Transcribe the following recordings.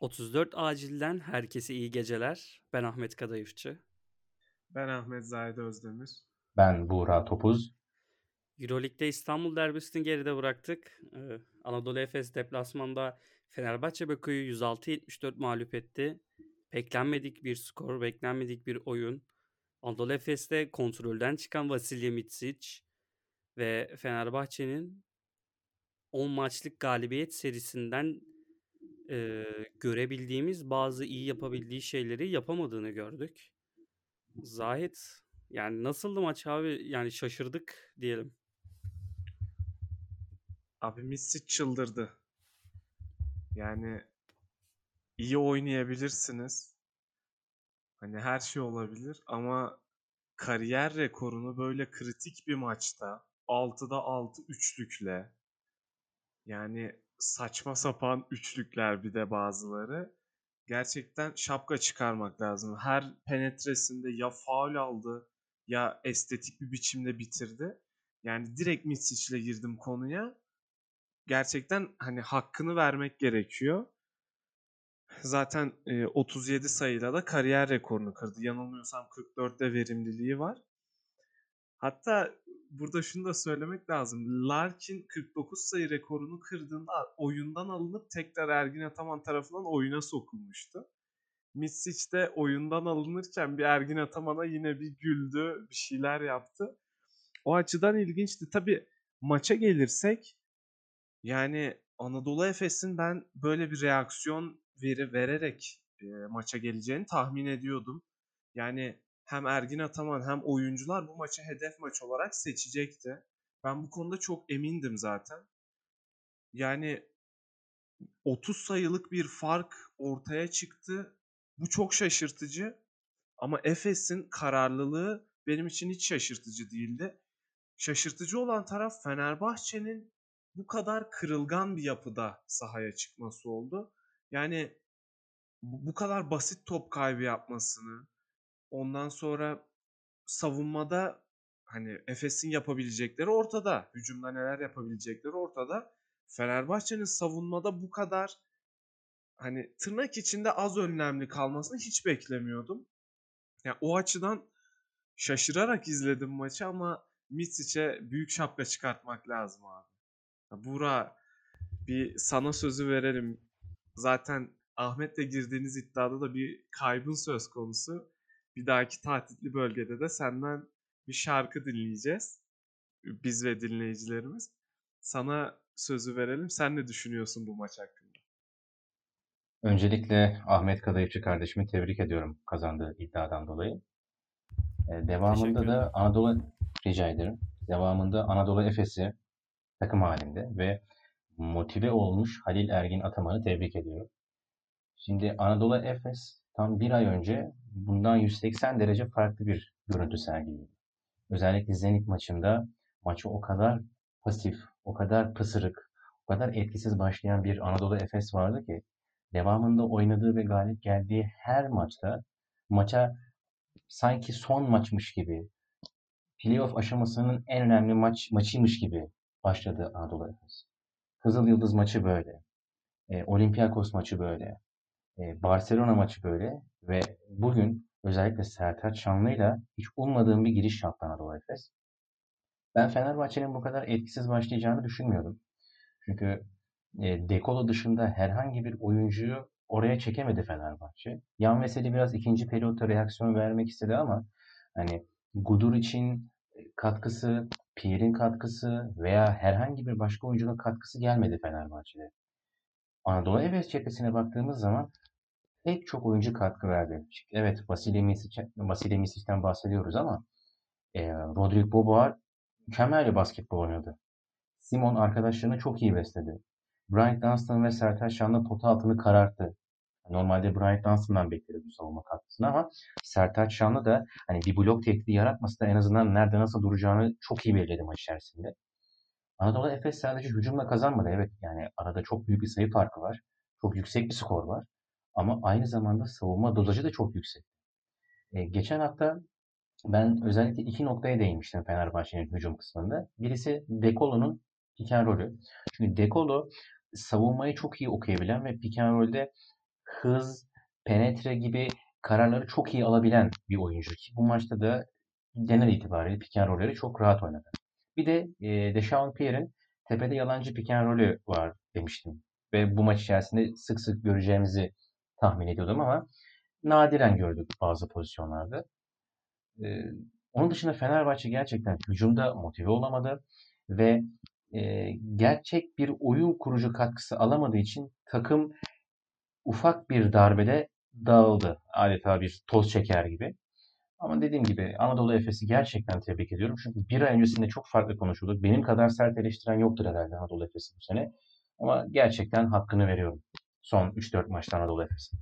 34 Acil'den herkese iyi geceler. Ben Ahmet Kadayıfçı. Ben Ahmet Zahide Özdemir. Ben Buğra Topuz. Euroleague'de İstanbul derbisini geride bıraktık. Ee, Anadolu Efes deplasmanda Fenerbahçe Bakü'yü 106-74 mağlup etti. Beklenmedik bir skor, beklenmedik bir oyun. Anadolu Efes'te kontrolden çıkan Vasilya Mitsic ve Fenerbahçe'nin 10 maçlık galibiyet serisinden e, görebildiğimiz bazı iyi yapabildiği şeyleri yapamadığını gördük. Zahit yani nasıldı maç abi? Yani şaşırdık diyelim. Abi Missi çıldırdı. Yani iyi oynayabilirsiniz. Hani her şey olabilir ama kariyer rekorunu böyle kritik bir maçta 6'da 6 üçlükle yani saçma sapan üçlükler bir de bazıları. Gerçekten şapka çıkarmak lazım. Her penetresinde ya faul aldı ya estetik bir biçimde bitirdi. Yani direkt Mitsic'le girdim konuya. Gerçekten hani hakkını vermek gerekiyor. Zaten 37 sayıyla da kariyer rekorunu kırdı. Yanılmıyorsam 44'te verimliliği var. Hatta burada şunu da söylemek lazım. Larkin 49 sayı rekorunu kırdığında oyundan alınıp tekrar Ergin Ataman tarafından oyuna sokulmuştu. Misic de oyundan alınırken bir Ergin Ataman'a yine bir güldü, bir şeyler yaptı. O açıdan ilginçti. Tabi maça gelirsek yani Anadolu Efes'in ben böyle bir reaksiyon veri vererek e, maça geleceğini tahmin ediyordum. Yani hem Ergin Ataman hem oyuncular bu maçı hedef maç olarak seçecekti. Ben bu konuda çok emindim zaten. Yani 30 sayılık bir fark ortaya çıktı. Bu çok şaşırtıcı. Ama Efes'in kararlılığı benim için hiç şaşırtıcı değildi. Şaşırtıcı olan taraf Fenerbahçe'nin bu kadar kırılgan bir yapıda sahaya çıkması oldu. Yani bu kadar basit top kaybı yapmasını, Ondan sonra savunmada hani Efes'in yapabilecekleri ortada. Hücumda neler yapabilecekleri ortada. Fenerbahçe'nin savunmada bu kadar hani tırnak içinde az önlemli kalmasını hiç beklemiyordum. Yani o açıdan şaşırarak izledim maçı ama Mitsic'e büyük şapka çıkartmak lazım abi. Bura bir sana sözü verelim. Zaten Ahmet'le girdiğiniz iddiada da bir kaybın söz konusu bir dahaki tatilli bölgede de senden bir şarkı dinleyeceğiz. Biz ve dinleyicilerimiz. Sana sözü verelim. Sen ne düşünüyorsun bu maç hakkında? Öncelikle Ahmet Kadayıfçı kardeşimi tebrik ediyorum kazandığı iddiadan dolayı. Ee, devamında da Anadolu rica ederim. Devamında Anadolu Efes'i takım halinde ve motive olmuş Halil Ergin Ataman'ı tebrik ediyorum. Şimdi Anadolu Efes tam bir ay önce bundan 180 derece farklı bir görüntü sergiliyordu. Özellikle Zenit maçında maçı o kadar pasif, o kadar pısırık, o kadar etkisiz başlayan bir Anadolu Efes vardı ki devamında oynadığı ve galip geldiği her maçta maça sanki son maçmış gibi playoff aşamasının en önemli maç maçıymış gibi başladı Anadolu Efes. Kızıl Yıldız maçı böyle. E, Olympiakos maçı böyle. Barcelona maçı böyle ve bugün özellikle Sertaç Şanlı'yla hiç ummadığım bir giriş yaptı Anadolu Efes. Ben Fenerbahçe'nin bu kadar etkisiz başlayacağını düşünmüyordum. Çünkü e, Dekolo dışında herhangi bir oyuncuyu oraya çekemedi Fenerbahçe. Yan Veseli biraz ikinci periyotta reaksiyon vermek istedi ama hani Gudur için katkısı, Pierre'in katkısı veya herhangi bir başka oyuncunun katkısı gelmedi Fenerbahçe'de. Anadolu Efes cephesine baktığımız zaman pek çok oyuncu katkı verdi. Evet Vasilya Misic'ten bahsediyoruz ama e, Rodrik Boboar mükemmel bir basketbol oynadı. Simon arkadaşlarını çok iyi besledi. Bryant Dunstan ve Sertaç Şanlı pota altını kararttı. Normalde Bryant Dunstan'dan bekleriz bu savunma katkısını ama Sertaç Şanlı da hani bir blok tehdidi yaratmasa da en azından nerede nasıl duracağını çok iyi belirledi maç içerisinde. Anadolu Efes sadece hücumla kazanmadı. Evet yani arada çok büyük bir sayı farkı var. Çok yüksek bir skor var. Ama aynı zamanda savunma dozajı da çok yüksek. E, geçen hafta ben özellikle iki noktaya değinmiştim Fenerbahçe'nin hücum kısmında. Birisi Dekolo'nun pick and. Çünkü Dekolo savunmayı çok iyi okuyabilen ve pick and hız, penetre gibi kararları çok iyi alabilen bir oyuncu ki bu maçta da genel itibariyle pick and çok rahat oynadı. Bir de e, Dechaun Pierre'in tepede yalancı pick and var demiştim. Ve bu maç içerisinde sık sık göreceğimizi tahmin ediyordum ama nadiren gördük bazı pozisyonlarda. E, onun dışında Fenerbahçe gerçekten hücumda motive olamadı ve e, gerçek bir oyun kurucu katkısı alamadığı için takım ufak bir darbede dağıldı. Adeta bir toz çeker gibi. Ama dediğim gibi Anadolu Efes'i gerçekten tebrik ediyorum. Çünkü bir ay öncesinde çok farklı konuşulduk. Benim kadar sert eleştiren yoktur herhalde Anadolu Efes'i bu sene. Ama gerçekten hakkını veriyorum. Son 3-4 maçta Anadolu Efes'in.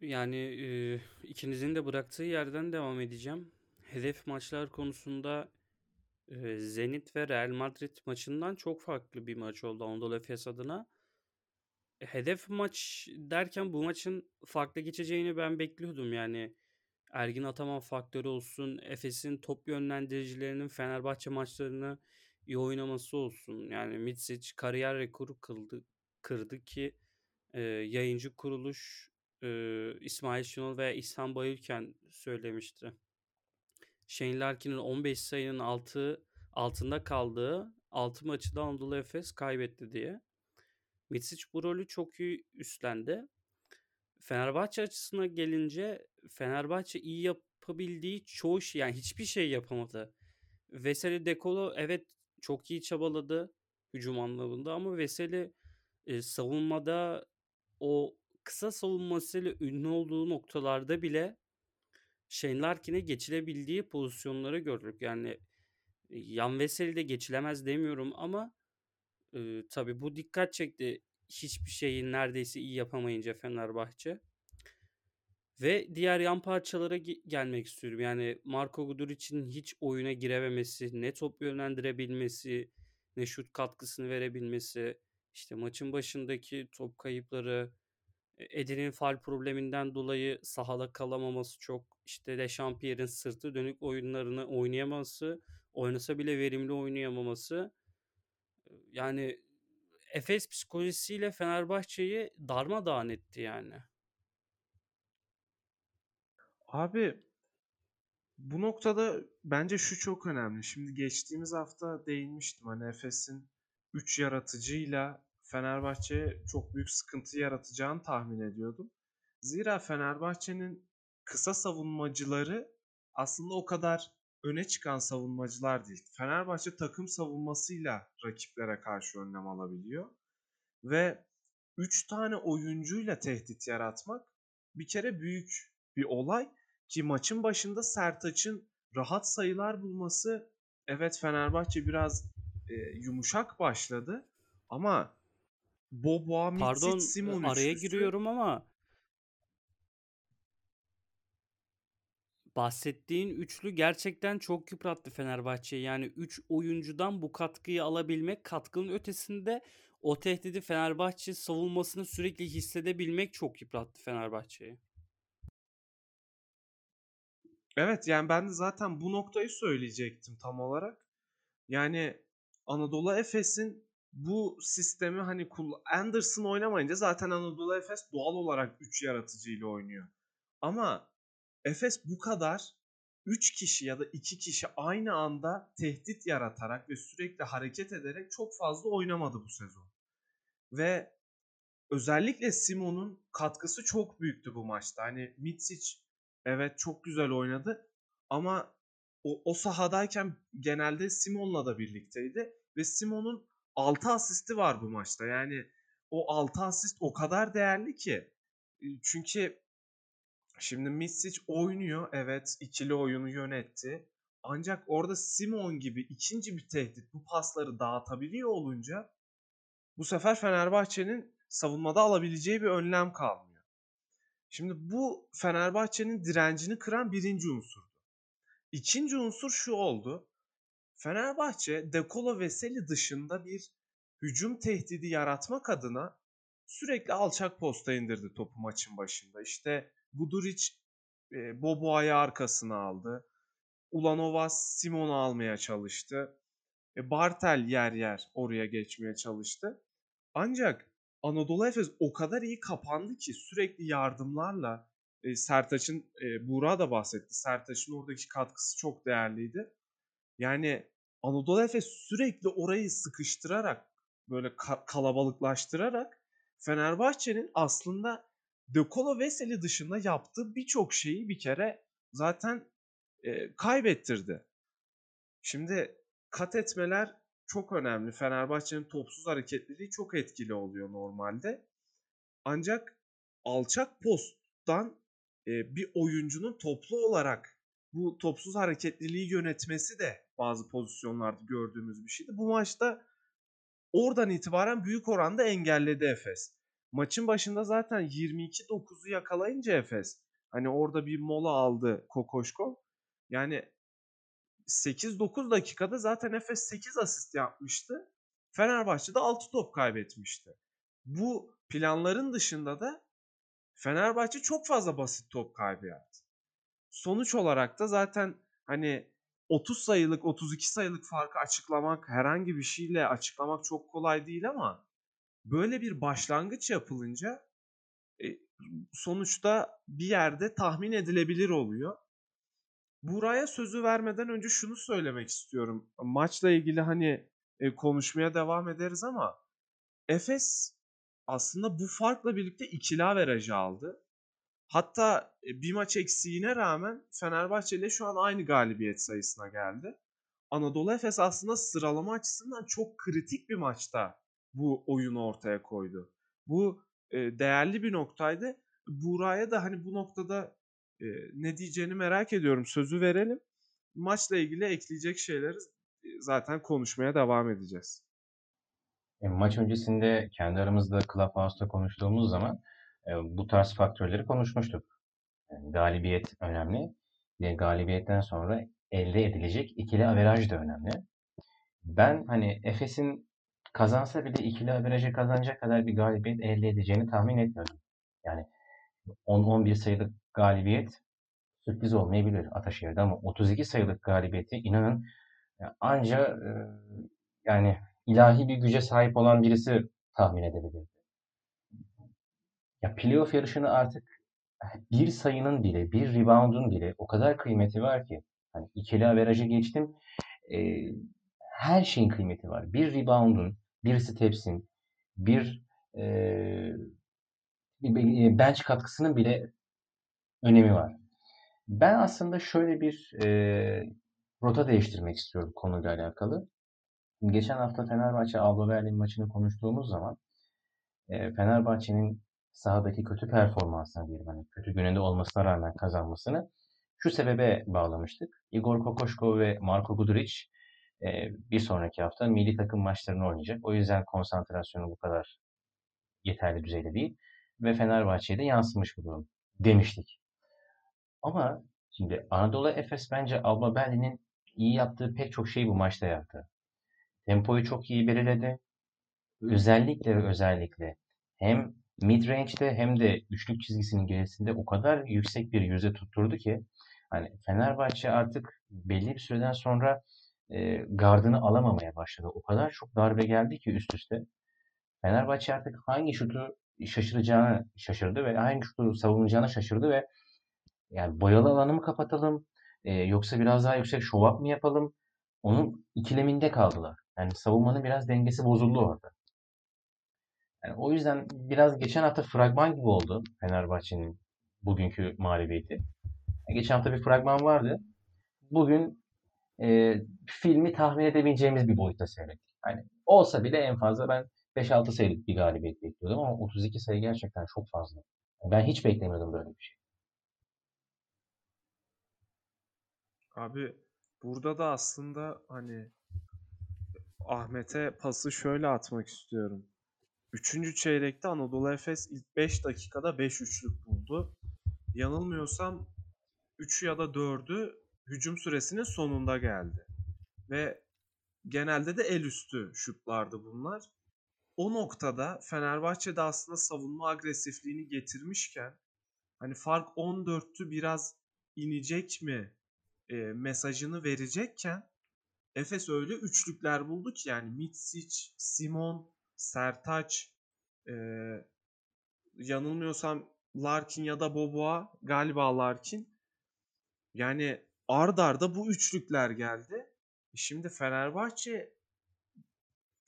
Yani e, ikinizin de bıraktığı yerden devam edeceğim. Hedef maçlar konusunda e, Zenit ve Real Madrid maçından çok farklı bir maç oldu Anadolu Efes adına. E, Hedef maç derken bu maçın farklı geçeceğini ben bekliyordum yani. Ergin Ataman faktörü olsun, Efes'in top yönlendiricilerinin Fenerbahçe maçlarını iyi oynaması olsun. Yani Mitsic kariyer rekoru kıldı, kırdı ki e, yayıncı kuruluş e, İsmail Şenol ve İhsan Bayülken söylemişti. Shane Larkin'in 15 sayının altı altında kaldığı 6 maçı da Anadolu Efes kaybetti diye. Mitsic bu rolü çok iyi üstlendi. Fenerbahçe açısına gelince Fenerbahçe iyi yapabildiği çoğu şey yani hiçbir şey yapamadı. Veseli Dekolo evet çok iyi çabaladı hücum anlamında ama Veseli e, savunmada o kısa savunmasıyla ünlü olduğu noktalarda bile Shane Larkin'e geçilebildiği pozisyonları gördük. Yani Yan Veseli de geçilemez demiyorum ama e, tabii bu dikkat çekti. Hiçbir şeyi neredeyse iyi yapamayınca Fenerbahçe. Ve diğer yan parçalara ge- gelmek istiyorum. Yani Marko Guduric'in hiç oyuna girememesi, ne top yönlendirebilmesi, ne şut katkısını verebilmesi, işte maçın başındaki top kayıpları, e, Edir'in fal probleminden dolayı sahada kalamaması çok, işte Dechampierre'in sırtı dönük oyunlarını oynayamaması, oynasa bile verimli oynayamaması. E, Yani Efes psikolojisiyle Fenerbahçe'yi darmadağın etti yani. Abi bu noktada bence şu çok önemli. Şimdi geçtiğimiz hafta değinmiştim. Hani Efes'in 3 yaratıcıyla Fenerbahçe'ye çok büyük sıkıntı yaratacağını tahmin ediyordum. Zira Fenerbahçe'nin kısa savunmacıları aslında o kadar öne çıkan savunmacılar değil. Fenerbahçe takım savunmasıyla rakiplere karşı önlem alabiliyor. Ve 3 tane oyuncuyla tehdit yaratmak bir kere büyük bir olay ki maçın başında Sertaç'ın rahat sayılar bulması evet Fenerbahçe biraz e, yumuşak başladı ama Mitsic, Pardon Simon araya üçlüsü giriyorum ama bahsettiğin üçlü gerçekten çok yıprattı Fenerbahçe'yi. Yani 3 oyuncudan bu katkıyı alabilmek katkının ötesinde o tehdidi Fenerbahçe savunmasını sürekli hissedebilmek çok yıprattı Fenerbahçe'yi. Evet yani ben de zaten bu noktayı söyleyecektim tam olarak. Yani Anadolu Efes'in bu sistemi hani Anderson oynamayınca zaten Anadolu Efes doğal olarak 3 yaratıcıyla oynuyor. Ama Efes bu kadar 3 kişi ya da 2 kişi aynı anda tehdit yaratarak ve sürekli hareket ederek çok fazla oynamadı bu sezon. Ve özellikle Simon'un katkısı çok büyüktü bu maçta. Hani Mitsic evet çok güzel oynadı ama o, o sahadayken genelde Simon'la da birlikteydi ve Simon'un 6 asisti var bu maçta. Yani o 6 asist o kadar değerli ki. E, Çünkü şimdi Mitsic oynuyor. Evet ikili oyunu yönetti. Ancak orada Simon gibi ikinci bir tehdit bu pasları dağıtabiliyor olunca bu sefer Fenerbahçe'nin savunmada alabileceği bir önlem kalmıyor. Şimdi bu Fenerbahçe'nin direncini kıran birinci unsurdu. İkinci unsur şu oldu. Fenerbahçe Dekolo Veseli dışında bir hücum tehdidi yaratmak adına sürekli alçak posta indirdi topu maçın başında. İşte Guduric e, Boboa'yı arkasına aldı. Ulanova Simon'u almaya çalıştı. E, Bartel yer yer oraya geçmeye çalıştı. Ancak Anadolu Efes o kadar iyi kapandı ki sürekli yardımlarla e, Sertaç'ın e, Buğra da bahsetti. Sertaç'ın oradaki katkısı çok değerliydi. Yani Anadolu Efes sürekli orayı sıkıştırarak böyle ka- kalabalıklaştırarak Fenerbahçe'nin aslında De Colo Veseli dışında yaptığı birçok şeyi bir kere zaten e, kaybettirdi. Şimdi kat etmeler çok önemli. Fenerbahçe'nin topsuz hareketliliği çok etkili oluyor normalde. Ancak alçak posttan e, bir oyuncunun toplu olarak bu topsuz hareketliliği yönetmesi de bazı pozisyonlarda gördüğümüz bir şeydi. Bu maçta oradan itibaren büyük oranda engelledi Efes. Maçın başında zaten 22-9'u yakalayınca Efes hani orada bir mola aldı Kokoşko. Yani 8-9 dakikada zaten Efes 8 asist yapmıştı. Fenerbahçe'de 6 top kaybetmişti. Bu planların dışında da Fenerbahçe çok fazla basit top kaybı yaptı. Sonuç olarak da zaten hani 30 sayılık 32 sayılık farkı açıklamak herhangi bir şeyle açıklamak çok kolay değil ama böyle bir başlangıç yapılınca e, sonuçta bir yerde tahmin edilebilir oluyor. Buraya sözü vermeden önce şunu söylemek istiyorum. Maçla ilgili hani e, konuşmaya devam ederiz ama Efes aslında bu farkla birlikte ikili averajı aldı. Hatta e, bir maç eksiğine rağmen Fenerbahçe ile şu an aynı galibiyet sayısına geldi. Anadolu Efes aslında sıralama açısından çok kritik bir maçta bu oyunu ortaya koydu. Bu e, değerli bir noktaydı. Buraya da hani bu noktada e, ne diyeceğini merak ediyorum. Sözü verelim. Maçla ilgili ekleyecek şeyleri e, zaten konuşmaya devam edeceğiz. E, maç öncesinde kendi aramızda Clubhouse'da konuştuğumuz zaman e, bu tarz faktörleri konuşmuştuk. Yani galibiyet önemli ve galibiyetten sonra elde edilecek ikili averaj da önemli. Ben hani Efes'in kazansa bile ikili averajı kazanacak kadar bir galibiyet elde edeceğini tahmin etmiyordum. Yani 10-11 sayılık galibiyet sürpriz olmayabilir Ataşehir'de ama 32 sayılık galibiyeti inanın anca e, yani ilahi bir güce sahip olan birisi tahmin edebilir. Ya playoff yarışını artık bir sayının bile, bir rebound'un bile o kadar kıymeti var ki. Hani ikili averajı geçtim. E, her şeyin kıymeti var. Bir rebound'un, bir steps'in, bir e, bench katkısının bile önemi var. Ben aslında şöyle bir e, rota değiştirmek istiyorum konuyla alakalı. Geçen hafta Fenerbahçe Alba Berlin maçını konuştuğumuz zaman e, Fenerbahçe'nin sahadaki kötü performansına diyelim hani kötü gününde olmasına rağmen kazanmasını şu sebebe bağlamıştık. Igor Kokoşko ve Marko Guduric e, bir sonraki hafta milli takım maçlarını oynayacak. O yüzden konsantrasyonu bu kadar yeterli düzeyde değil ve Fenerbahçe'ye de yansımış bu durum demiştik. Ama şimdi Anadolu Efes bence Alba Berlin'in iyi yaptığı pek çok şeyi bu maçta yaptı. Tempoyu çok iyi belirledi. Özellikle ve özellikle hem mid range'de hem de üçlük çizgisinin gerisinde o kadar yüksek bir yüzde tutturdu ki hani Fenerbahçe artık belli bir süreden sonra e, gardını alamamaya başladı. O kadar çok darbe geldi ki üst üste. Fenerbahçe artık hangi şutu şaşıracağını şaşırdı ve hangi şutu savunacağını şaşırdı ve yani boyalı alanı mı kapatalım e, yoksa biraz daha yüksek up mı yapalım? Onun ikileminde kaldılar. Yani savunmanın biraz dengesi bozuldu orada. Yani o yüzden biraz geçen hafta fragman gibi oldu Fenerbahçe'nin bugünkü mağlubiyeti. Geçen hafta bir fragman vardı. Bugün e, filmi tahmin edebileceğimiz bir boyutta seyrettik. Yani olsa bile en fazla ben 5-6 sayılık bir galibiyet bekliyordum ama 32 sayı gerçekten çok fazla. Ben hiç beklemiyordum böyle bir şey. Abi burada da aslında hani Ahmet'e pası şöyle atmak istiyorum. Üçüncü çeyrekte Anadolu Efes ilk 5 dakikada 5 üçlük buldu. Yanılmıyorsam 3'ü ya da 4'ü hücum süresinin sonunda geldi. Ve genelde de el üstü şutlardı bunlar. O noktada Fenerbahçe'de aslında savunma agresifliğini getirmişken hani fark 14'tü biraz inecek mi e, mesajını verecekken Efes öyle üçlükler buldu ki yani Mitsic, Simon, Sertaç, Ee, yanılmıyorsam Larkin ya da Boboa galiba Larkin. Yani ard arda bu üçlükler geldi. Şimdi Fenerbahçe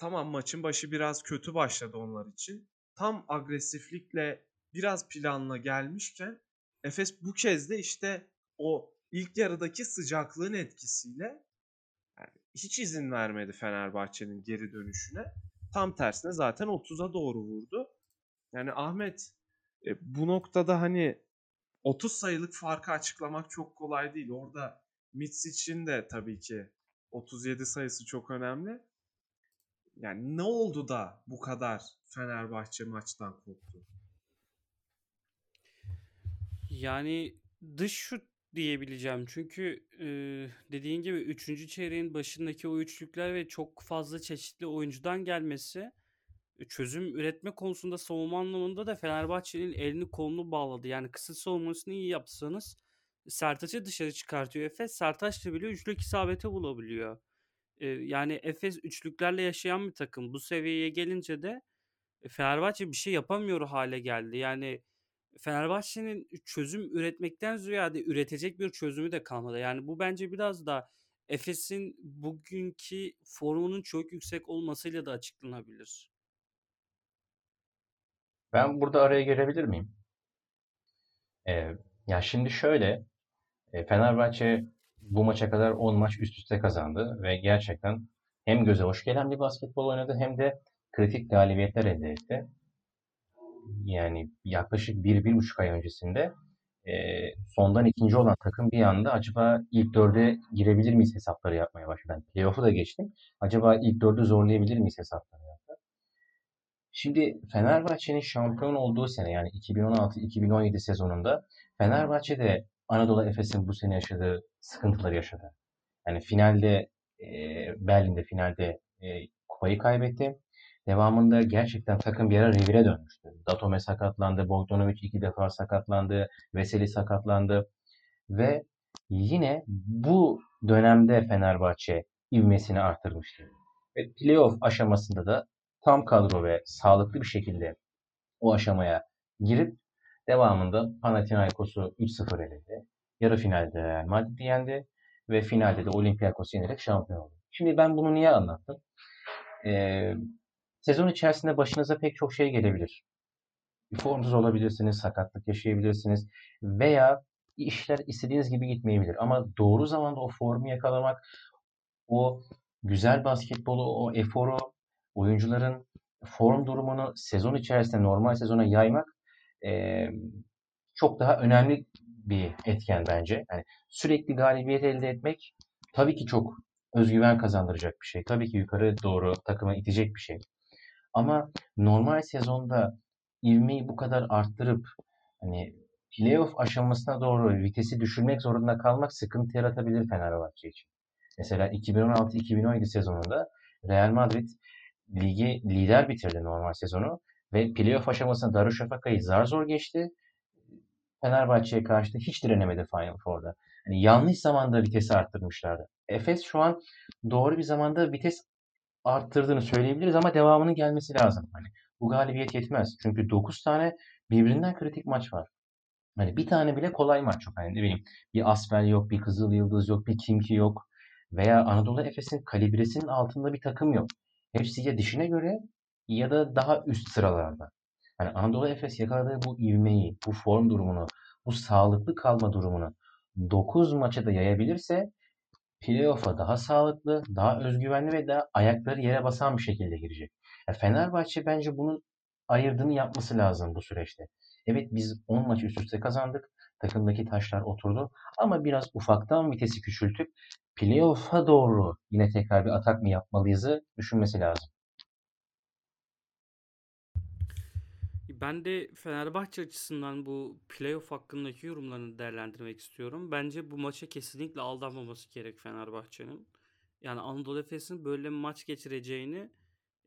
tamam maçın başı biraz kötü başladı onlar için. Tam agresiflikle biraz planla gelmişken Efes bu kez de işte o ilk yarıdaki sıcaklığın etkisiyle yani hiç izin vermedi Fenerbahçe'nin geri dönüşüne. Tam tersine zaten 30'a doğru vurdu. Yani Ahmet e, bu noktada hani 30 sayılık farkı açıklamak çok kolay değil. Orada Mitsic'in de tabii ki 37 sayısı çok önemli. Yani ne oldu da bu kadar Fenerbahçe maçtan koptu? Yani dış şut diyebileceğim. Çünkü e, dediğin gibi 3. çeyreğin başındaki o üçlükler ve çok fazla çeşitli oyuncudan gelmesi e, çözüm üretme konusunda savunma anlamında da Fenerbahçe'nin elini kolunu bağladı. Yani kısa savunmasını iyi yapsanız Sertaç'ı dışarı çıkartıyor Efes. Sertaç da bile üçlük isabeti bulabiliyor. Yani Efes üçlüklerle yaşayan bir takım. Bu seviyeye gelince de e, Fenerbahçe bir şey yapamıyor hale geldi. Yani Fenerbahçe'nin çözüm üretmekten ziyade üretecek bir çözümü de kalmadı. Yani bu bence biraz da Efes'in bugünkü formunun çok yüksek olmasıyla da açıklanabilir. Ben burada araya girebilir miyim? Ee, ya şimdi şöyle, e, Fenerbahçe bu maça kadar 10 maç üst üste kazandı ve gerçekten hem göze hoş gelen bir basketbol oynadı hem de kritik galibiyetler elde etti. Yani yaklaşık bir, bir buçuk ay öncesinde e, sondan ikinci olan takım bir anda acaba ilk dörde girebilir miyiz hesapları yapmaya başladı. Yani playoff'u da geçtim. Acaba ilk dördü zorlayabilir miyiz hesapları yaptı. Şimdi Fenerbahçe'nin şampiyon olduğu sene yani 2016-2017 sezonunda Fenerbahçe de Anadolu Efes'in bu sene yaşadığı sıkıntıları yaşadı. Yani finalde e, Berlin'de finalde e, kupayı kaybetti. Devamında gerçekten takım bir ara revire dönmüştü. Datome sakatlandı, Bogdanovic iki defa sakatlandı, Veseli sakatlandı ve yine bu dönemde Fenerbahçe ivmesini arttırmıştı. Ve playoff aşamasında da tam kadro ve sağlıklı bir şekilde o aşamaya girip devamında Panathinaikos'u 3-0 eledi. Yarı finalde Real Madrid'i yendi ve finalde de Olympiakos'u yenerek şampiyon oldu. Şimdi ben bunu niye anlattım? Ee, sezon içerisinde başınıza pek çok şey gelebilir. Formsuz olabilirsiniz, sakatlık yaşayabilirsiniz veya işler istediğiniz gibi gitmeyebilir. Ama doğru zamanda o formu yakalamak, o güzel basketbolu, o eforu, oyuncuların form durumunu sezon içerisinde normal sezona yaymak e, çok daha önemli bir etken bence. Yani sürekli galibiyet elde etmek tabii ki çok özgüven kazandıracak bir şey. Tabii ki yukarı doğru takımı itecek bir şey. Ama normal sezonda ivmeyi bu kadar arttırıp hani playoff aşamasına doğru vitesi düşürmek zorunda kalmak sıkıntı yaratabilir Fenerbahçe için. Mesela 2016-2017 sezonunda Real Madrid ligi lider bitirdi normal sezonu ve playoff aşamasında Darüşşafaka'yı zar zor geçti. Fenerbahçe'ye karşı da hiç direnemedi Final Four'da. Yani yanlış zamanda vitesi arttırmışlardı. Efes şu an doğru bir zamanda vites arttırdığını söyleyebiliriz ama devamının gelmesi lazım. Hani bu galibiyet yetmez. Çünkü 9 tane birbirinden kritik maç var. Hani bir tane bile kolay maç yok. Hani ne bileyim bir Asbel yok, bir Kızıl Yıldız yok, bir Kimki yok. Veya Anadolu Efes'in kalibresinin altında bir takım yok. Hepsi ya dişine göre ya da daha üst sıralarda. Yani Anadolu Efes yakaladığı bu ivmeyi, bu form durumunu, bu sağlıklı kalma durumunu 9 maça da yayabilirse playoff'a daha sağlıklı, daha özgüvenli ve daha ayakları yere basan bir şekilde girecek. Yani Fenerbahçe bence bunun ayırdığını yapması lazım bu süreçte. Evet biz 10 maç üst üste kazandık. Takımdaki taşlar oturdu. Ama biraz ufaktan vitesi küçültüp playoff'a doğru yine tekrar bir atak mı yapmalıyızı düşünmesi lazım. Ben de Fenerbahçe açısından bu playoff hakkındaki yorumlarını değerlendirmek istiyorum. Bence bu maça kesinlikle aldanmaması gerek Fenerbahçe'nin. Yani Anadolu Efes'in böyle bir maç geçireceğini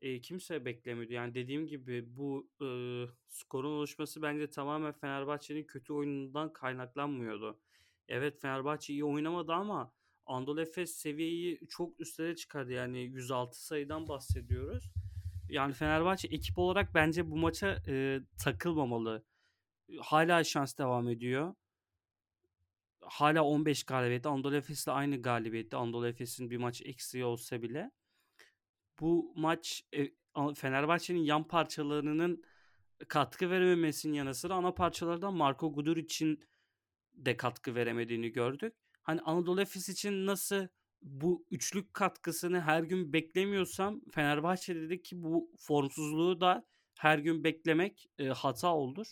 e, kimse beklemiyordu. Yani dediğim gibi bu e, skorun oluşması bence tamamen Fenerbahçe'nin kötü oyunundan kaynaklanmıyordu. Evet Fenerbahçe iyi oynamadı ama Anadolu Efes seviyeyi çok üstlere çıkardı. Yani 106 sayıdan bahsediyoruz. Yani Fenerbahçe ekip olarak bence bu maça e, takılmamalı. Hala şans devam ediyor. Hala 15 galibiyette. Anadolu Efes'le aynı galibiyette. Anadolu Efes'in bir maç eksiği olsa bile. Bu maç e, Fenerbahçe'nin yan parçalarının katkı verememesinin yanı sıra ana parçalardan Marco Guduric'in de katkı veremediğini gördük. Hani Anadolu Efes için nasıl bu üçlük katkısını her gün beklemiyorsam Fenerbahçe dedi ki bu formsuzluğu da her gün beklemek e, hata olur.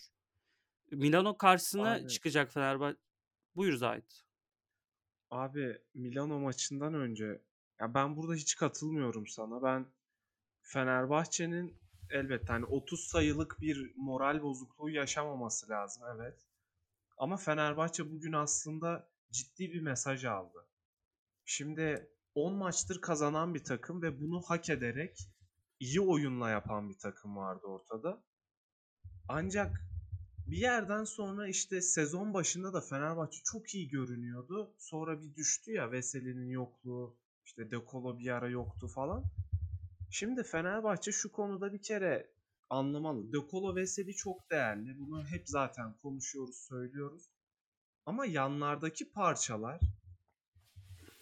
Milano karşısına Abi. çıkacak Fenerbahçe. Buyur Zahit. Abi Milano maçından önce ya ben burada hiç katılmıyorum sana. Ben Fenerbahçe'nin elbette hani 30 sayılık bir moral bozukluğu yaşamaması lazım evet. Ama Fenerbahçe bugün aslında ciddi bir mesaj aldı. Şimdi 10 maçtır kazanan bir takım ve bunu hak ederek iyi oyunla yapan bir takım vardı ortada. Ancak bir yerden sonra işte sezon başında da Fenerbahçe çok iyi görünüyordu. Sonra bir düştü ya Veseli'nin yokluğu, işte De Colo bir ara yoktu falan. Şimdi Fenerbahçe şu konuda bir kere anlamalı. De Colo Veseli çok değerli. Bunu hep zaten konuşuyoruz, söylüyoruz. Ama yanlardaki parçalar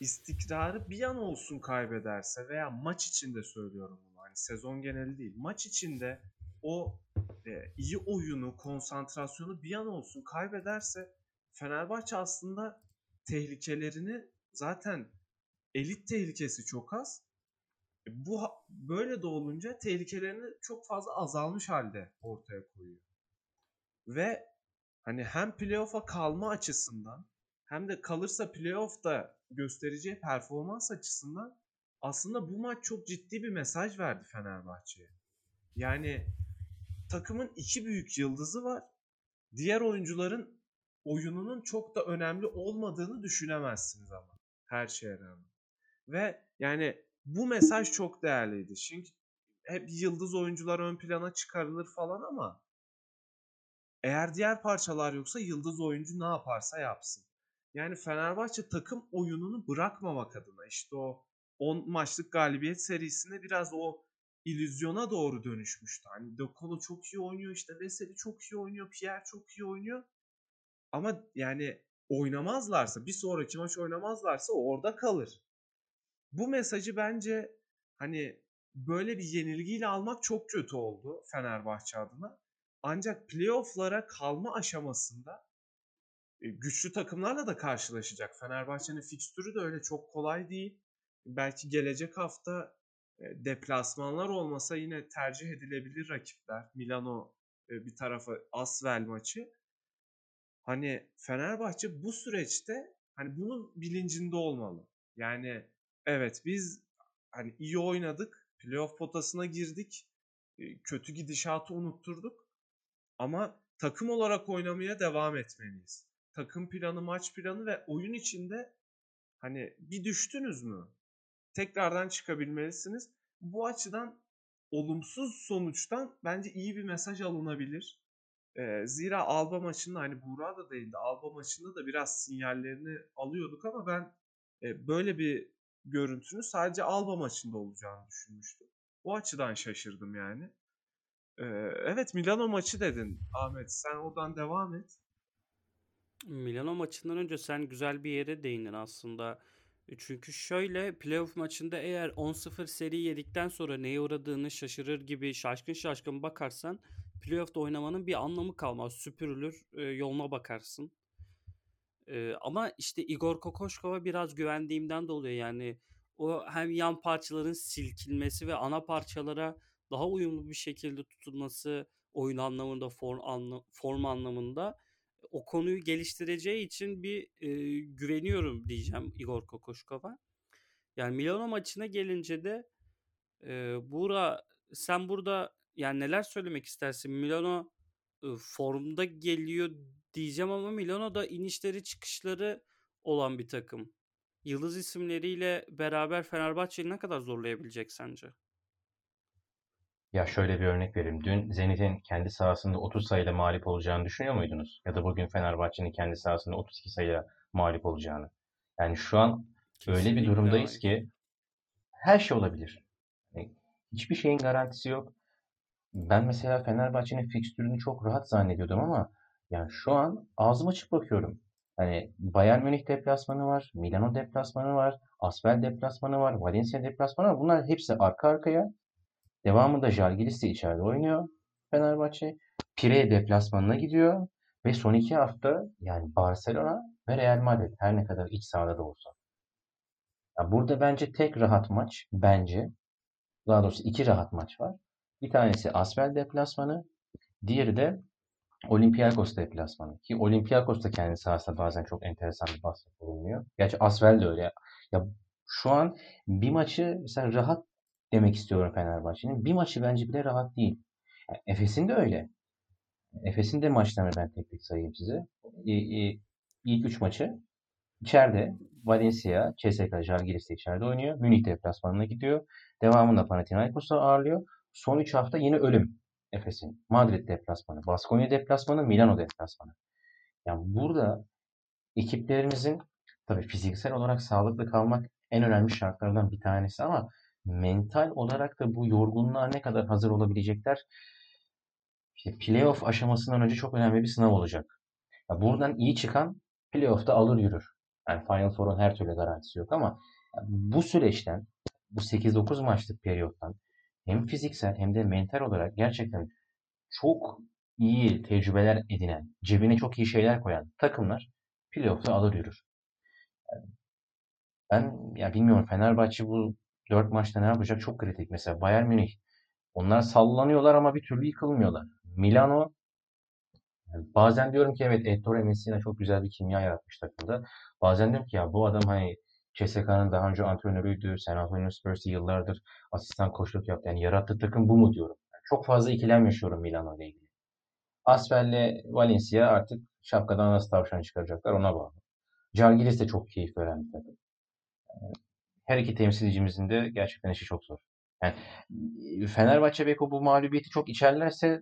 istikrarı bir an olsun kaybederse veya maç içinde söylüyorum bunu. Hani sezon geneli değil. Maç içinde o e, iyi oyunu, konsantrasyonu bir an olsun kaybederse Fenerbahçe aslında tehlikelerini zaten elit tehlikesi çok az. E, Bu böyle de olunca tehlikelerini çok fazla azalmış halde ortaya koyuyor. Ve hani hem playoff'a kalma açısından hem de kalırsa playoff'ta göstereceği performans açısından aslında bu maç çok ciddi bir mesaj verdi Fenerbahçe'ye. Yani takımın iki büyük yıldızı var. Diğer oyuncuların oyununun çok da önemli olmadığını düşünemezsiniz ama her şeye rağmen. Ve yani bu mesaj çok değerliydi. Çünkü hep yıldız oyuncular ön plana çıkarılır falan ama eğer diğer parçalar yoksa yıldız oyuncu ne yaparsa yapsın. Yani Fenerbahçe takım oyununu bırakmamak adına işte o 10 maçlık galibiyet serisinde biraz o illüzyona doğru dönüşmüştü. Hani De Colo çok iyi oynuyor işte Veseli çok iyi oynuyor, Pierre çok iyi oynuyor. Ama yani oynamazlarsa bir sonraki maç oynamazlarsa orada kalır. Bu mesajı bence hani böyle bir yenilgiyle almak çok kötü oldu Fenerbahçe adına. Ancak playoff'lara kalma aşamasında güçlü takımlarla da karşılaşacak. Fenerbahçe'nin fikstürü de öyle çok kolay değil. Belki gelecek hafta e, deplasmanlar olmasa yine tercih edilebilir rakipler. Milano e, bir tarafa Asvel maçı. Hani Fenerbahçe bu süreçte hani bunun bilincinde olmalı. Yani evet biz hani iyi oynadık. Playoff potasına girdik. e, Kötü gidişatı unutturduk. Ama takım olarak oynamaya devam etmeliyiz. Takım planı, maç planı ve oyun içinde hani bir düştünüz mü? Tekrardan çıkabilmelisiniz. Bu açıdan olumsuz sonuçtan bence iyi bir mesaj alınabilir. Ee, zira Alba maçında hani Buğra da değildi. Alba maçında da biraz sinyallerini alıyorduk ama ben e, böyle bir görüntünün sadece Alba maçında olacağını düşünmüştüm. O açıdan şaşırdım yani. Ee, evet Milano maçı dedin Ahmet. Sen oradan devam et. Milano maçından önce sen güzel bir yere değindin aslında. Çünkü şöyle playoff maçında eğer 10-0 seri yedikten sonra neye uğradığını şaşırır gibi şaşkın şaşkın bakarsan playoff'ta oynamanın bir anlamı kalmaz. Süpürülür, e, yoluna bakarsın. E, ama işte Igor Kokoşkov'a biraz güvendiğimden dolayı yani o hem yan parçaların silkinmesi ve ana parçalara daha uyumlu bir şekilde tutulması oyun anlamında, form, anla, form anlamında o konuyu geliştireceği için bir e, güveniyorum diyeceğim Igor Kokoşkov'a. Yani Milano maçına gelince de e, Buğra sen burada yani neler söylemek istersin? Milano e, formda geliyor diyeceğim ama Milano da inişleri çıkışları olan bir takım. Yıldız isimleriyle beraber Fenerbahçe'yi ne kadar zorlayabilecek sence? Ya şöyle bir örnek vereyim. Dün Zenit'in kendi sahasında 30 sayıyla mağlup olacağını düşünüyor muydunuz? Ya da bugün Fenerbahçe'nin kendi sahasında 32 sayıyla mağlup olacağını. Yani şu an öyle bir Kesinlikle durumdayız ki her şey olabilir. Yani hiçbir şeyin garantisi yok. Ben mesela Fenerbahçe'nin fikstürünü çok rahat zannediyordum ama yani şu an ağzım açık bakıyorum. Hani Bayern Münih deplasmanı var, Milano deplasmanı var, Asbel deplasmanı var, Valencia deplasmanı var. Bunlar hepsi arka arkaya. Devamında Žalgiris de içeride oynuyor Fenerbahçe. Pire deplasmanına gidiyor ve son iki hafta yani Barcelona ve Real Madrid her ne kadar iç sahada da olsa. Ya burada bence tek rahat maç bence daha doğrusu iki rahat maç var. Bir tanesi Asbel deplasmanı, diğeri de Olympiakos deplasmanı. Ki Olympiakos da kendi sahasında bazen çok enteresan bir basketbol oynuyor. Gerçi Asbel de öyle. Ya şu an bir maçı mesela rahat demek istiyorum Fenerbahçe'nin. Bir maçı bence bile rahat değil. Yani Efes'in de öyle. Efes'in de maçlarını ben tek tek sayayım size. E, e, ilk üç maçı içeride Valencia, CSKA, Žalgiris de içeride oynuyor. Münih deplasmanına gidiyor. Devamında Panathinaikos'u ağırlıyor. Son 3 hafta yine ölüm Efes'in. Madrid deplasmanı, Baskonya deplasmanı, Milano deplasmanı. Yani burada ekiplerimizin tabii fiziksel olarak sağlıklı kalmak en önemli şartlardan bir tanesi ama mental olarak da bu yorgunluğa ne kadar hazır olabilecekler işte playoff aşamasından önce çok önemli bir sınav olacak. Ya buradan iyi çıkan playoff'ta alır yürür. Yani Final Four'un her türlü garantisi yok ama bu süreçten, bu 8-9 maçlık periyottan hem fiziksel hem de mental olarak gerçekten çok iyi tecrübeler edinen, cebine çok iyi şeyler koyan takımlar playoff'ta alır yürür. Yani ben ya bilmiyorum Fenerbahçe bu 4 maçta ne yapacak çok kritik. Mesela Bayern Münih onlar sallanıyorlar ama bir türlü yıkılmıyorlar. Milano bazen diyorum ki evet Ettore Messina çok güzel bir kimya yaratmış takımda. Bazen diyorum ki ya bu adam hani CSK'nın daha önce antrenörüydü. San Antonio Spurs'ı yıllardır asistan koçluk yaptı. Yani yarattığı takım bu mu diyorum. Yani çok fazla ikilem yaşıyorum Milano ile ilgili. Asfel'le Valencia artık şapkadan nasıl tavşan çıkaracaklar ona bağlı. Žalgiris de çok keyif veren bir takım. Her iki temsilcimizin de gerçekten işi çok zor. Yani Fenerbahçe Beko bu mağlubiyeti çok içerlerse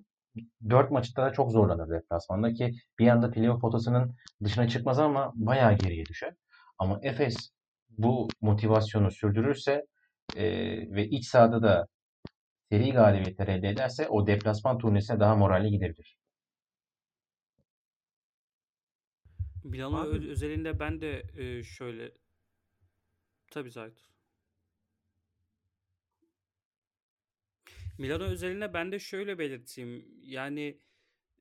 4 maçta da çok zorlanır deplasmanda ki bir anda playoff potasının dışına çıkmaz ama bayağı geriye düşer. Ama Efes bu motivasyonu sürdürürse e, ve iç sahada da seri galibiyetler elde ederse o deplasman turnesine daha moralli gidebilir. Milano özelinde ben de e, şöyle tabii Zahit. Milano özelinde ben de şöyle belirteyim. Yani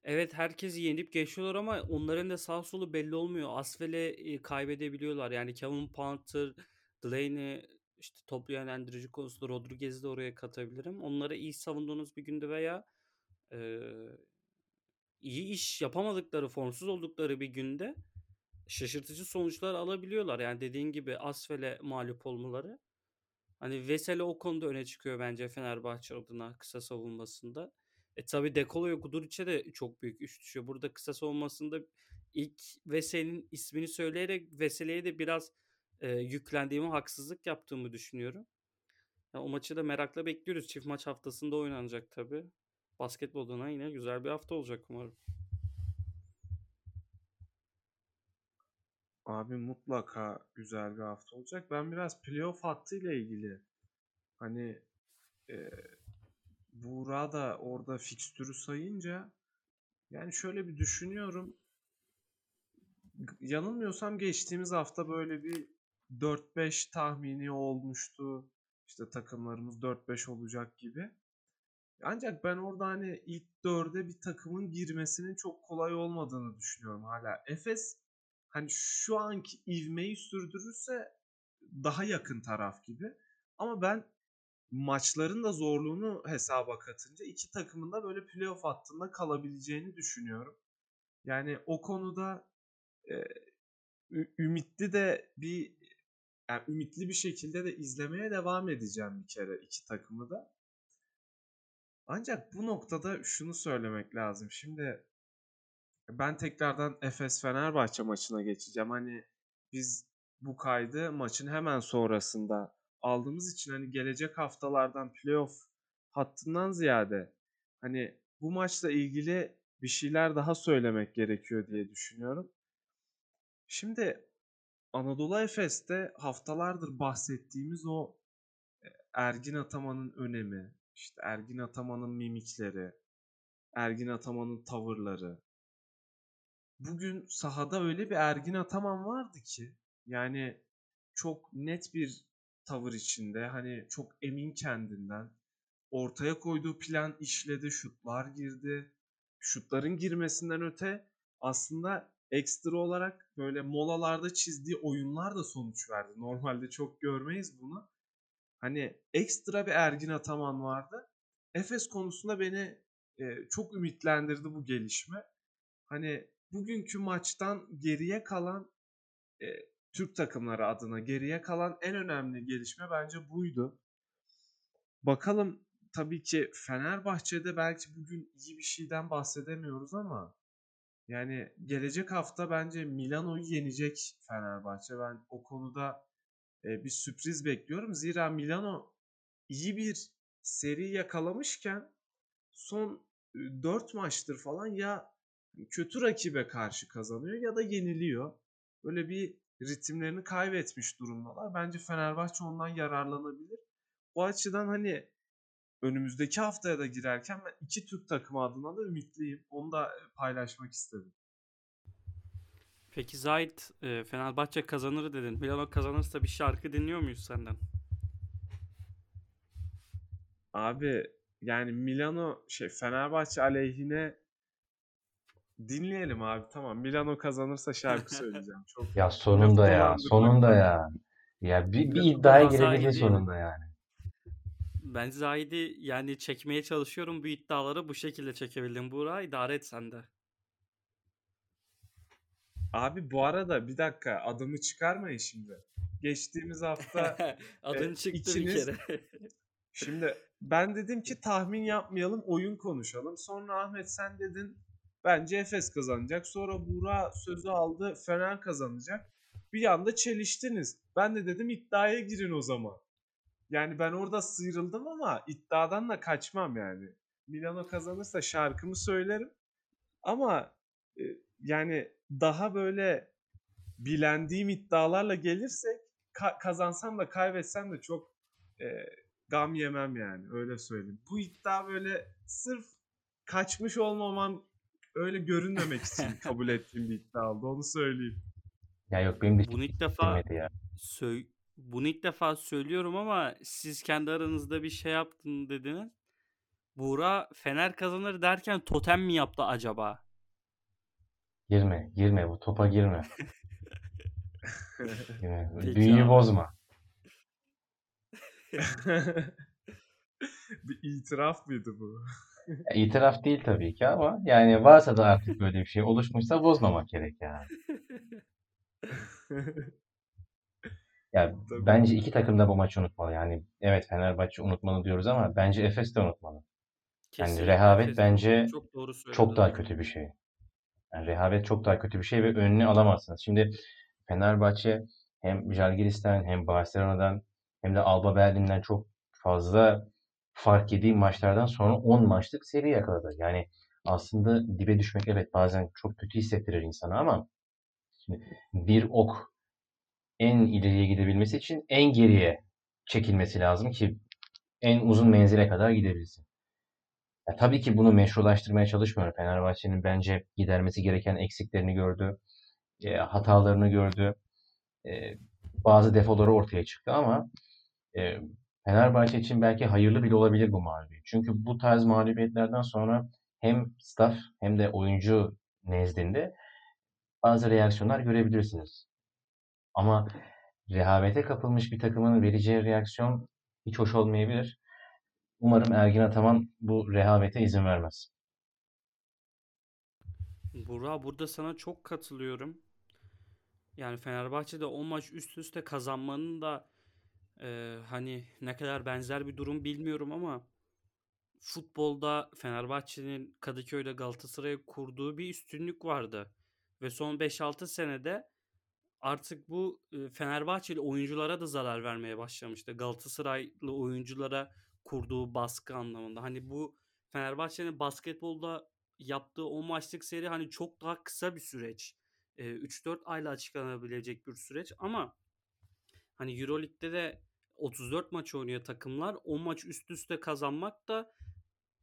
evet herkesi yenip geçiyorlar ama onların da sağ solu belli olmuyor. Asfel'e kaybedebiliyorlar. Yani Kevin Panther, Delaney işte top yönlendirici konusunda Rodriguez'i de oraya katabilirim. Onları iyi savunduğunuz bir günde veya e, iyi iş yapamadıkları, formsuz oldukları bir günde şaşırtıcı sonuçlar alabiliyorlar. Yani dediğin gibi Asfel'e mağlup olmaları. Hani Veseli o konuda öne çıkıyor bence Fenerbahçe adına kısa savunmasında. E tabi Dekolo ve Guduric'e de çok büyük üst düşüyor. Burada kısa savunmasında ilk Veseli'nin ismini söyleyerek Veseli'ye de biraz e, yüklendiğimi, haksızlık yaptığımı düşünüyorum. Ya o maçı da merakla bekliyoruz. Çift maç haftasında oynanacak tabi. Basketbol adına yine güzel bir hafta olacak umarım. Abi mutlaka güzel bir hafta olacak. Ben biraz playoff hattıyla ilgili hani e, Buğra da orada fikstürü sayınca yani şöyle bir düşünüyorum. Yanılmıyorsam geçtiğimiz hafta böyle bir 4-5 tahmini olmuştu. İşte takımlarımız 4-5 olacak gibi. Ancak ben orada hani ilk dörde bir takımın girmesinin çok kolay olmadığını düşünüyorum hala. Efes hani şu anki ivmeyi sürdürürse daha yakın taraf gibi. Ama ben maçların da zorluğunu hesaba katınca iki takımın da böyle playoff hattında kalabileceğini düşünüyorum. Yani o konuda e, ümitli de bir yani ümitli bir şekilde de izlemeye devam edeceğim bir kere iki takımı da. Ancak bu noktada şunu söylemek lazım. Şimdi ben tekrardan Efes Fenerbahçe maçına geçeceğim. Hani biz bu kaydı maçın hemen sonrasında aldığımız için hani gelecek haftalardan playoff hattından ziyade hani bu maçla ilgili bir şeyler daha söylemek gerekiyor diye düşünüyorum. Şimdi Anadolu Efes'te haftalardır bahsettiğimiz o e, Ergin Ataman'ın önemi, işte Ergin Ataman'ın mimikleri, Ergin Ataman'ın tavırları. Bugün sahada öyle bir Ergin Ataman vardı ki yani çok net bir tavır içinde hani çok emin kendinden ortaya koyduğu plan işledi, şutlar girdi. Şutların girmesinden öte aslında ekstra olarak böyle molalarda çizdiği oyunlar da sonuç verdi. Normalde çok görmeyiz bunu. Hani ekstra bir Ergin Ataman vardı. Efes konusunda beni e, çok ümitlendirdi bu gelişme. Hani bugünkü maçtan geriye kalan e, Türk takımları adına geriye kalan en önemli gelişme bence buydu. Bakalım tabii ki Fenerbahçe'de belki bugün iyi bir şeyden bahsedemiyoruz ama yani gelecek hafta bence Milano'yu yenecek Fenerbahçe. Ben o konuda e, bir sürpriz bekliyorum. Zira Milano iyi bir seri yakalamışken son 4 maçtır falan ya kötü rakibe karşı kazanıyor ya da yeniliyor. Böyle bir ritimlerini kaybetmiş durumdalar. Bence Fenerbahçe ondan yararlanabilir. Bu açıdan hani önümüzdeki haftaya da girerken ben iki Türk takımı adına da ümitliyim. Onu da paylaşmak istedim. Peki Zahit e, Fenerbahçe kazanır dedin. Milano kazanırsa bir şarkı dinliyor muyuz senden? Abi yani Milano şey Fenerbahçe aleyhine dinleyelim abi tamam. Milano kazanırsa şarkı söyleyeceğim. Çok Ya sonunda ya. Sonunda ya. Ya bir, bir iddiaya girebildi sonunda yani. ben Zahid'i yani çekmeye çalışıyorum. Bu iddiaları bu şekilde çekebildim. Buğra idare et sen de. Abi bu arada bir dakika adımı çıkarmayın şimdi. Geçtiğimiz hafta Adın e, çıktı bir ikiniz- kere. Şimdi ben dedim ki tahmin yapmayalım, oyun konuşalım. Sonra Ahmet sen dedin bence Efes kazanacak. Sonra Buğra sözü aldı Fener kazanacak. Bir anda çeliştiniz. Ben de dedim iddiaya girin o zaman. Yani ben orada sıyrıldım ama iddiadan da kaçmam yani. Milano kazanırsa şarkımı söylerim. Ama e, yani daha böyle bilendiğim iddialarla gelirsek ka- kazansam da kaybetsem de çok e, gam yemem yani öyle söyleyeyim. Bu iddia böyle sırf kaçmış olmamam öyle görünmemek için kabul ettiğim bir iddia oldu onu söyleyeyim. Ya yok benim de Bunu ilk defa ya. Sö- bunu ilk defa söylüyorum ama siz kendi aranızda bir şey yaptın dediniz. Buğra Fener kazanır derken totem mi yaptı acaba? Girme, girme bu topa girme. girme. Peki Büyüyü abi. bozma. bir itiraf mıydı bu? İtiraf değil tabii ki ama yani varsa da artık böyle bir şey oluşmuşsa bozmamak gerek yani. Ya Tabii. bence iki takım da bu maçı unutmalı. Yani evet Fenerbahçe unutmalı diyoruz ama bence Efes de unutmalı. Kesinlikle rehavet Efes bence çok doğru. Çok daha kötü bir şey. Yani rehavet çok daha kötü bir şey ve önünü alamazsınız. Şimdi Fenerbahçe hem Žalgiris'ten hem Barcelona'dan hem de Alba Berlin'den çok fazla fark yediği maçlardan sonra 10 maçlık seri yakaladı. Yani aslında dibe düşmek evet bazen çok kötü hissettirir insana ama şimdi bir ok en ileriye gidebilmesi için en geriye çekilmesi lazım ki en uzun menzile kadar gidebilsin. Ya tabii ki bunu meşrulaştırmaya çalışmıyorum. Fenerbahçe'nin bence gidermesi gereken eksiklerini gördü, e, hatalarını gördü, e, bazı defoları ortaya çıktı ama e, Fenerbahçe için belki hayırlı bile olabilir bu mağlubiyet. Çünkü bu tarz mağlubiyetlerden sonra hem staff hem de oyuncu nezdinde bazı reaksiyonlar görebilirsiniz. Ama rehavete kapılmış bir takımın vereceği reaksiyon hiç hoş olmayabilir. Umarım Ergin Ataman bu rehavete izin vermez. Buğra burada sana çok katılıyorum. Yani Fenerbahçe'de 10 maç üst üste kazanmanın da e, hani ne kadar benzer bir durum bilmiyorum ama futbolda Fenerbahçe'nin Kadıköy'de Galatasaray'a kurduğu bir üstünlük vardı. Ve son 5-6 senede artık bu Fenerbahçeli oyunculara da zarar vermeye başlamıştı. Galatasaraylı oyunculara kurduğu baskı anlamında. Hani bu Fenerbahçe'nin basketbolda yaptığı o maçlık seri hani çok daha kısa bir süreç. E, 3-4 ayla açıklanabilecek bir süreç ama hani Euroleague'de de 34 maç oynuyor takımlar. 10 maç üst üste kazanmak da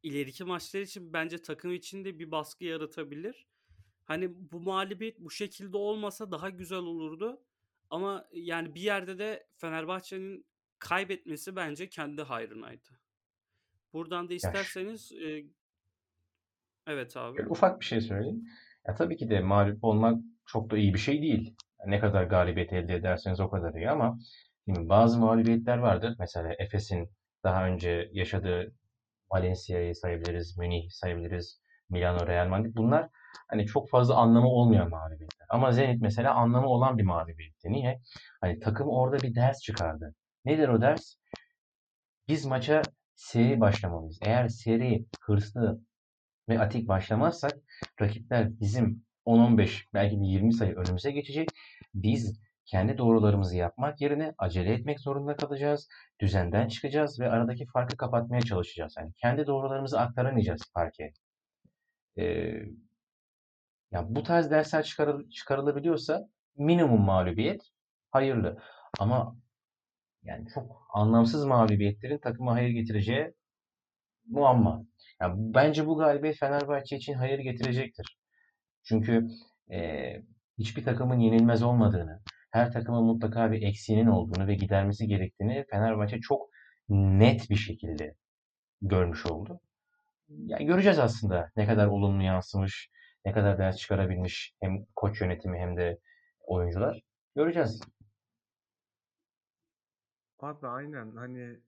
ileriki maçlar için bence takım içinde bir baskı yaratabilir. Hani bu mağlubiyet bu şekilde olmasa daha güzel olurdu. Ama yani bir yerde de Fenerbahçe'nin kaybetmesi bence kendi hayrınaydı. Buradan da isterseniz e, evet abi. Ufak bir şey söyleyeyim. Ya tabii ki de mağlup olmak çok da iyi bir şey değil. Ne kadar galibiyet elde ederseniz o kadar iyi ama şimdi bazı mağlubiyetler vardır. Mesela Efes'in daha önce yaşadığı Valencia'yı sayabiliriz, Münih sayabiliriz, Milano, Real Madrid. Bunlar hani çok fazla anlamı olmayan mağlubiyetler. Ama Zenit mesela anlamı olan bir mağlubiyetti. Niye? Hani takım orada bir ders çıkardı. Nedir o ders? Biz maça seri başlamalıyız. Eğer seri hırslı ve atik başlamazsak rakipler bizim 10-15 belki bir 20 sayı önümüze geçecek. Biz kendi doğrularımızı yapmak yerine acele etmek zorunda kalacağız. Düzenden çıkacağız ve aradaki farkı kapatmaya çalışacağız. Yani kendi doğrularımızı aktaramayacağız farke. Ee, ya bu tarz dersler çıkarıl çıkarılabiliyorsa minimum mağlubiyet hayırlı. Ama yani çok anlamsız mağlubiyetlerin takıma hayır getireceği muamma. Yani bence bu galibiyet Fenerbahçe için hayır getirecektir. Çünkü e, hiçbir takımın yenilmez olmadığını, her takımın mutlaka bir eksiğinin olduğunu ve gidermesi gerektiğini Fenerbahçe çok net bir şekilde görmüş oldu. Yani göreceğiz aslında ne kadar olumlu yansımış, ne kadar ders çıkarabilmiş hem koç yönetimi hem de oyuncular. Göreceğiz. Abi aynen hani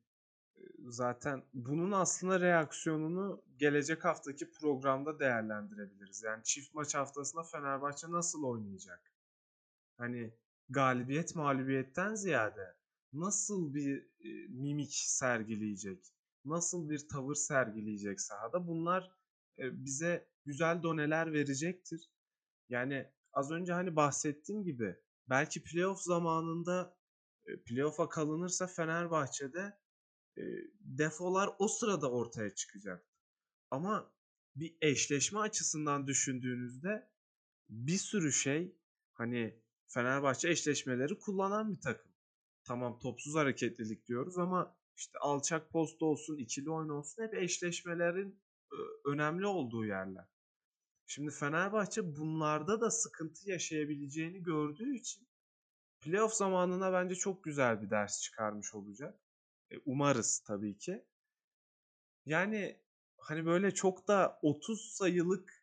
zaten bunun aslında reaksiyonunu gelecek haftaki programda değerlendirebiliriz. Yani çift maç haftasında Fenerbahçe nasıl oynayacak? Hani galibiyet mağlubiyetten ziyade nasıl bir e, mimik sergileyecek? Nasıl bir tavır sergileyecek sahada? Bunlar e, bize güzel doneler verecektir. Yani az önce hani bahsettiğim gibi belki playoff zamanında e, playoff'a kalınırsa Fenerbahçe'de e, defolar o sırada ortaya çıkacak. Ama bir eşleşme açısından düşündüğünüzde bir sürü şey hani Fenerbahçe eşleşmeleri kullanan bir takım. Tamam topsuz hareketlilik diyoruz ama işte alçak post olsun, ikili oyun olsun hep eşleşmelerin önemli olduğu yerler. Şimdi Fenerbahçe bunlarda da sıkıntı yaşayabileceğini gördüğü için playoff zamanına bence çok güzel bir ders çıkarmış olacak. E, umarız tabii ki. Yani hani böyle çok da 30 sayılık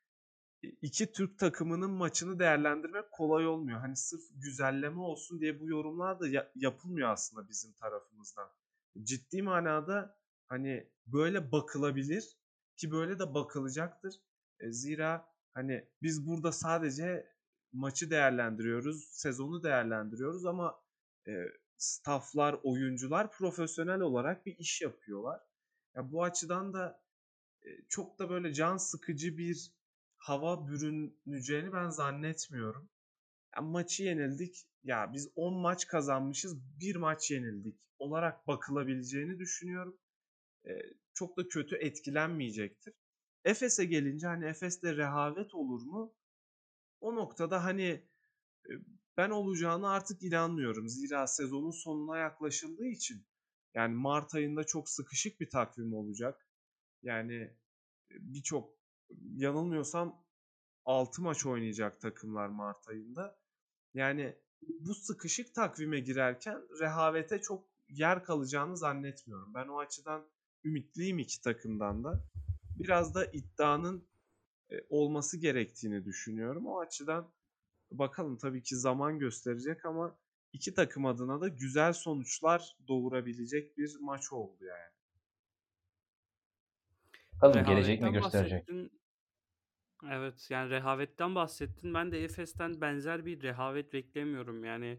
iki Türk takımının maçını değerlendirmek kolay olmuyor. Hani sırf güzelleme olsun diye bu yorumlar da yapılmıyor aslında bizim tarafımızdan. Ciddi manada hani böyle bakılabilir ki böyle de bakılacaktır. E, zira hani biz burada sadece maçı değerlendiriyoruz, sezonu değerlendiriyoruz ama e, stafflar, oyuncular profesyonel olarak bir iş yapıyorlar. Ya bu açıdan da e, çok da böyle can sıkıcı bir hava bürüneceğini ben zannetmiyorum. Ya maçı yenildik. Ya biz 10 maç kazanmışız, bir maç yenildik olarak bakılabileceğini düşünüyorum. E, çok da kötü etkilenmeyecektir. Efes'e gelince hani Efes'te rehavet olur mu? O noktada hani e, ben olacağını artık inanmıyorum. Zira sezonun sonuna yaklaşıldığı için yani Mart ayında çok sıkışık bir takvim olacak. Yani e, birçok yanılmıyorsam 6 maç oynayacak takımlar Mart ayında. Yani bu sıkışık takvime girerken rehavete çok yer kalacağını zannetmiyorum. Ben o açıdan ümitliyim iki takımdan da. Biraz da iddianın e, olması gerektiğini düşünüyorum. O açıdan bakalım tabii ki zaman gösterecek ama iki takım adına da güzel sonuçlar doğurabilecek bir maç oldu yani. Bakalım gelecek mi gösterecek. Bahsettin. Evet yani rehavetten bahsettin. Ben de Efes'ten benzer bir rehavet beklemiyorum. Yani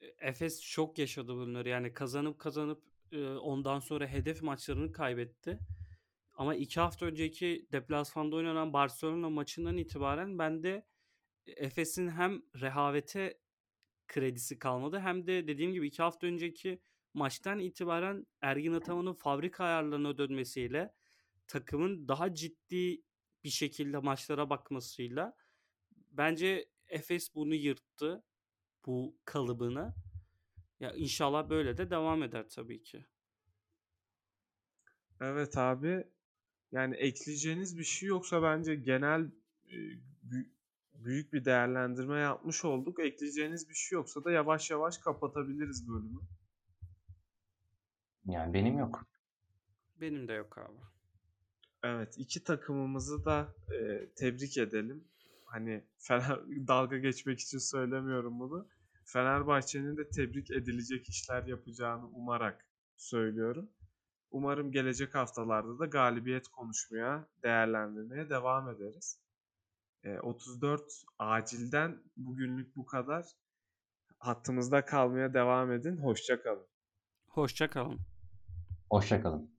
e, Efes çok yaşadı bunları. Yani kazanıp kazanıp e, ondan sonra hedef maçlarını kaybetti. Ama iki hafta önceki deplasmanda oynanan Barcelona maçından itibaren ben de Efes'in hem rehavete kredisi kalmadı hem de dediğim gibi iki hafta önceki maçtan itibaren Ergin Ataman'ın fabrika ayarlarına dönmesiyle takımın daha ciddi bir şekilde maçlara bakmasıyla bence Efes bunu yırttı bu kalıbını. Ya inşallah böyle de devam eder tabii ki. Evet abi. Yani ekleyeceğiniz bir şey yoksa bence genel e, bü- büyük bir değerlendirme yapmış olduk. Ekleyeceğiniz bir şey yoksa da yavaş yavaş kapatabiliriz bölümü. Yani benim yok. Benim de yok abi. Evet, iki takımımızı da e, tebrik edelim. Hani Fener dalga geçmek için söylemiyorum bunu. Fenerbahçe'nin de tebrik edilecek işler yapacağını umarak söylüyorum. Umarım gelecek haftalarda da galibiyet konuşmaya, değerlendirmeye devam ederiz. E, 34 acilden bugünlük bu kadar. Hattımızda kalmaya devam edin. Hoşça kalın. Hoşça kalın. Hoşça kalın.